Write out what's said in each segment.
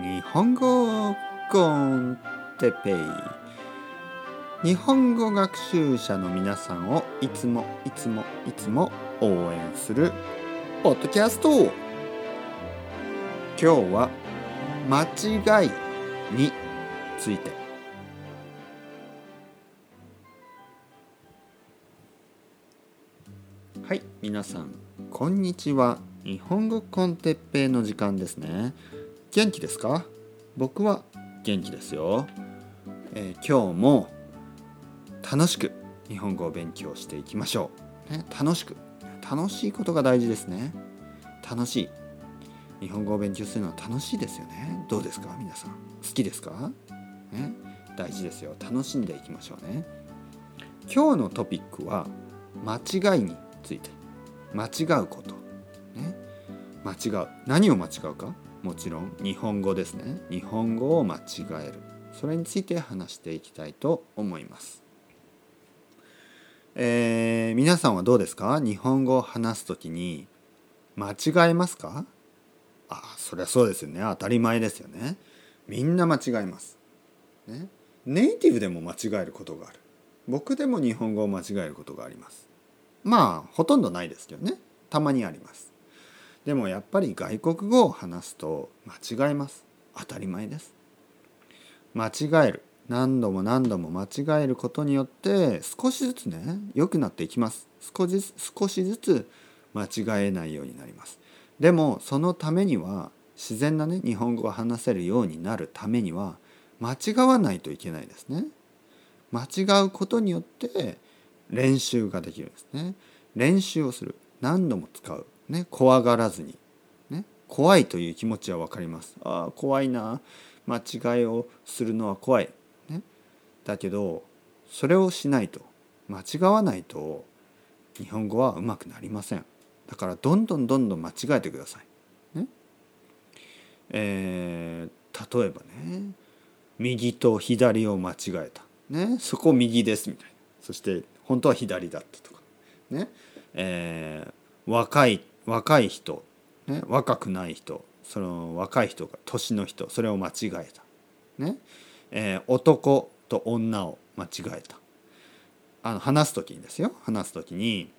日本語コンテペイ。日本語学習者の皆さんをいつもいつもいつも応援するポッドキャスト。今日は間違いについて。はい皆さんこんにちは。日本語コンテッペイの時間ですね。元気ですか？僕は元気ですよ、えー、今日も楽しく日本語を勉強していきましょう、ね、楽しく。楽しいことが大事ですね。楽しい。日本語を勉強するのは楽しいですよね。どうですか？皆さん。好きですか？ね大事ですよ。楽しんでいきましょうね。今日のトピックは間違いについて。間違うこと。ね間違う。何を間違うか？もちろん日本語ですね。日本語を間違える。それについて話していきたいと思います。えー、皆さんはどうですか？日本語を話すときに間違えますか？あそりゃそうですよね。当たり前ですよね。みんな間違えます、ね、ネイティブでも間違えることがある。僕でも日本語を間違えることがあります。まあほとんどないですけどね。たまにあります。でもやっぱり外国語を話すと間違えます。当たり前です。間違える。何度も何度も間違えることによって少しずつね良くなっていきます。少し少しずつ間違えないようになります。でもそのためには自然なね日本語を話せるようになるためには間違わないといけないですね。間違うことによって練習ができるんですね。練習をする。何度も使う。ね怖がらずにね怖いという気持ちは分かります。ああ怖いな。間違いをするのは怖い。ね。だけどそれをしないと間違わないと日本語はうまくなりません。だからどんどんどんどん間違えてください。ね。えー、例えばね右と左を間違えた。ね。そこ右ですみたいな。そして本当は左だったとか。ね。えー、若い若い人、ね、若くない人その若い人が年の人それを間違えた、ね。えー、男と女を間違えた。あの話す時にですよ。話す時に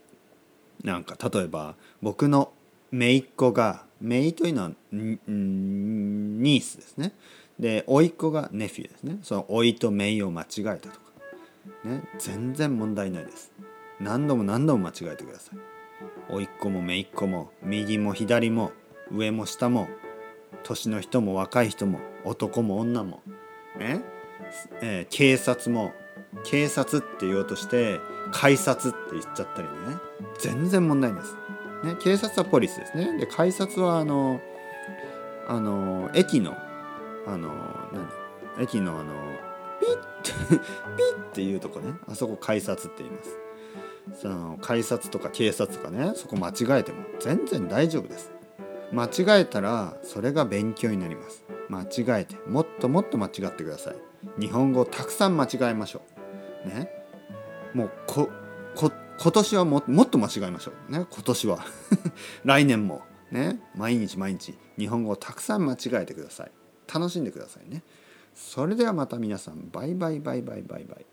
なんか例えば僕の姪っ子が姪というのはニースですね。で甥っ子がネフィーですね。その甥と姪を間違えたとか。ね。全然問題ないです。何度も何度も間違えてください。甥っ子も姪っ子も右も左も上も下も年の人も若い人も男も女もね、えー、警察も警察って言おうとして改札って言っちゃったりね。全然問題ないです、ね、警察はポリスですね。で改札はあのあの駅のあの何？駅のあのピッ ピッっていうとこね。あそこ改札って言います。その改札とか警察とかねそこ間違えても全然大丈夫です。間違えたらそれが勉強になります。間違えてもっともっと間違ってください。日本語をたくさん間違えましょう。ね。もうここ今年はももっと間違えましょう。ね。今年は。来年も。ね。毎日毎日。日本語をたくさん間違えてください。楽しんでくださいね。それではまた皆さん。バイバイバイバイバイバイ。